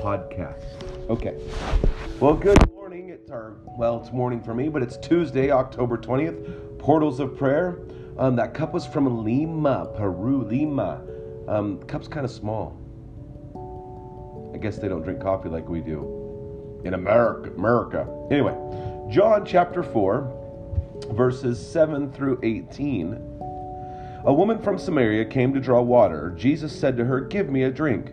podcast. Okay. Well, good morning. It's our, well, it's morning for me, but it's Tuesday, October 20th. Portals of Prayer. Um, that cup was from Lima, Peru, Lima. Um, cup's kind of small. I guess they don't drink coffee like we do in America. America. Anyway, John chapter 4, verses 7 through 18. A woman from Samaria came to draw water. Jesus said to her, Give me a drink.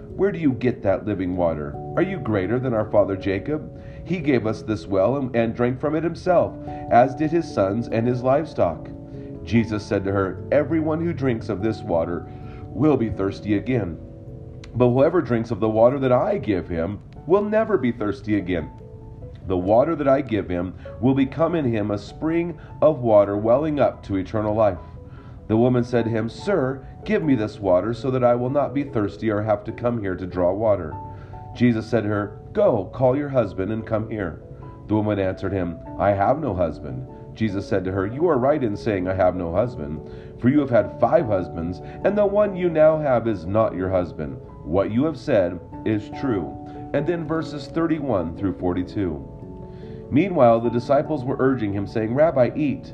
Where do you get that living water? Are you greater than our father Jacob? He gave us this well and, drank from it himself, as did his sons and his livestock. Jesus said to her, Everyone who drinks of this water will be thirsty again. But whoever drinks of the water that I give him will never be thirsty again. The water that I give him will become in him a spring of water welling up to eternal life. The woman said to him, Sir, give me this water so that I will not be thirsty or have to come here to draw water. Jesus said to her, Go, call your husband and come here. The woman answered him, I have no husband. Jesus said to her, You are right in saying, I have no husband, for you have had five husbands, and the one you now have is not your husband. What you have said is true. And then verses 31 through 42. Meanwhile, the disciples were urging him, saying, Rabbi, eat.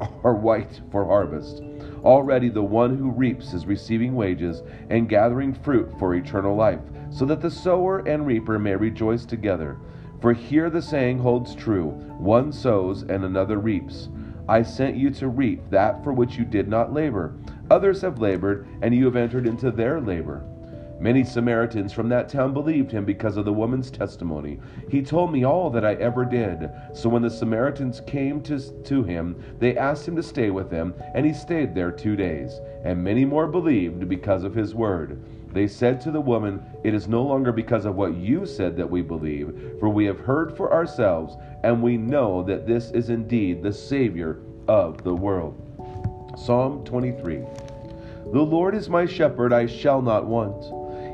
are white for harvest. Already the one who reaps is receiving wages and gathering fruit for eternal life, so that the sower and reaper may rejoice together. For here the saying holds true one sows and another reaps. I sent you to reap that for which you did not labor. Others have labored, and you have entered into their labor. Many Samaritans from that town believed him because of the woman's testimony. He told me all that I ever did. So when the Samaritans came to, to him, they asked him to stay with them, and he stayed there two days. And many more believed because of his word. They said to the woman, It is no longer because of what you said that we believe, for we have heard for ourselves, and we know that this is indeed the Savior of the world. Psalm 23 The Lord is my shepherd, I shall not want.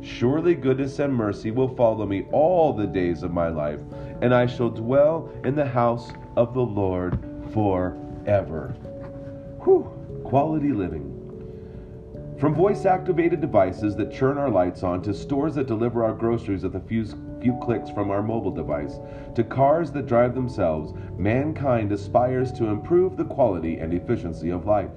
Surely goodness and mercy will follow me all the days of my life, and I shall dwell in the house of the Lord forever. Whew, quality living. From voice activated devices that turn our lights on to stores that deliver our groceries with a few, few clicks from our mobile device to cars that drive themselves, mankind aspires to improve the quality and efficiency of life.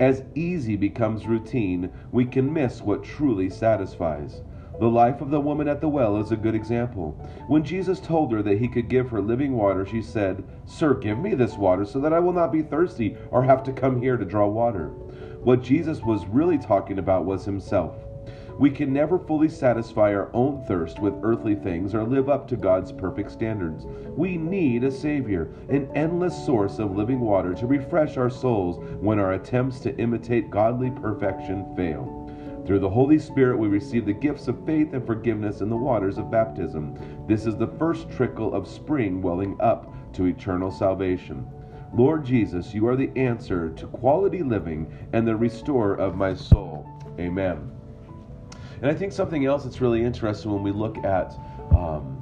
As easy becomes routine, we can miss what truly satisfies. The life of the woman at the well is a good example. When Jesus told her that he could give her living water, she said, Sir, give me this water so that I will not be thirsty or have to come here to draw water. What Jesus was really talking about was himself. We can never fully satisfy our own thirst with earthly things or live up to God's perfect standards. We need a Savior, an endless source of living water to refresh our souls when our attempts to imitate godly perfection fail. Through the Holy Spirit, we receive the gifts of faith and forgiveness in the waters of baptism. This is the first trickle of spring welling up to eternal salvation. Lord Jesus, you are the answer to quality living and the restorer of my soul. Amen. And I think something else that's really interesting when we look at um,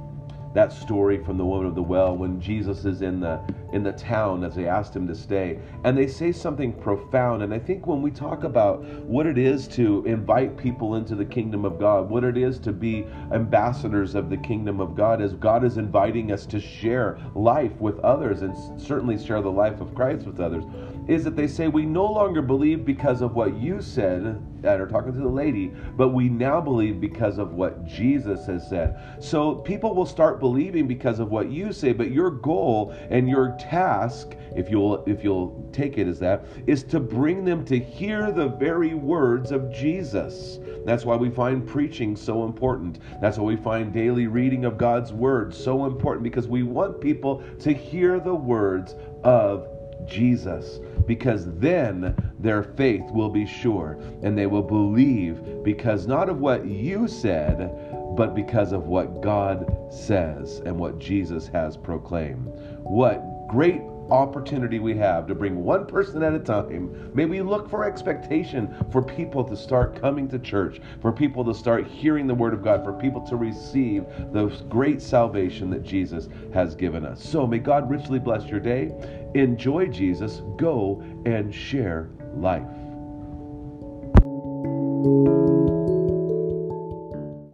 that story from the woman of the well when Jesus is in the in the town as they asked him to stay and they say something profound. And I think when we talk about what it is to invite people into the kingdom of God what it is to be ambassadors of the kingdom of God as God is inviting us to share life with others and certainly share the life of Christ with others is that they say we no longer believe because of what you said that are talking to the lady, but we now believe because of what Jesus has said. So people will start believing because of what you say, but your goal and your task, if you'll if you'll take it as that, is to bring them to hear the very words of Jesus. That's why we find preaching so important. That's why we find daily reading of God's word so important because we want people to hear the words of Jesus because then their faith will be sure and they will believe because not of what you said, but because of what God says and what Jesus has proclaimed. What great opportunity we have to bring one person at a time. May we look for expectation for people to start coming to church, for people to start hearing the word of God, for people to receive the great salvation that Jesus has given us. So may God richly bless your day. Enjoy Jesus. Go and share life.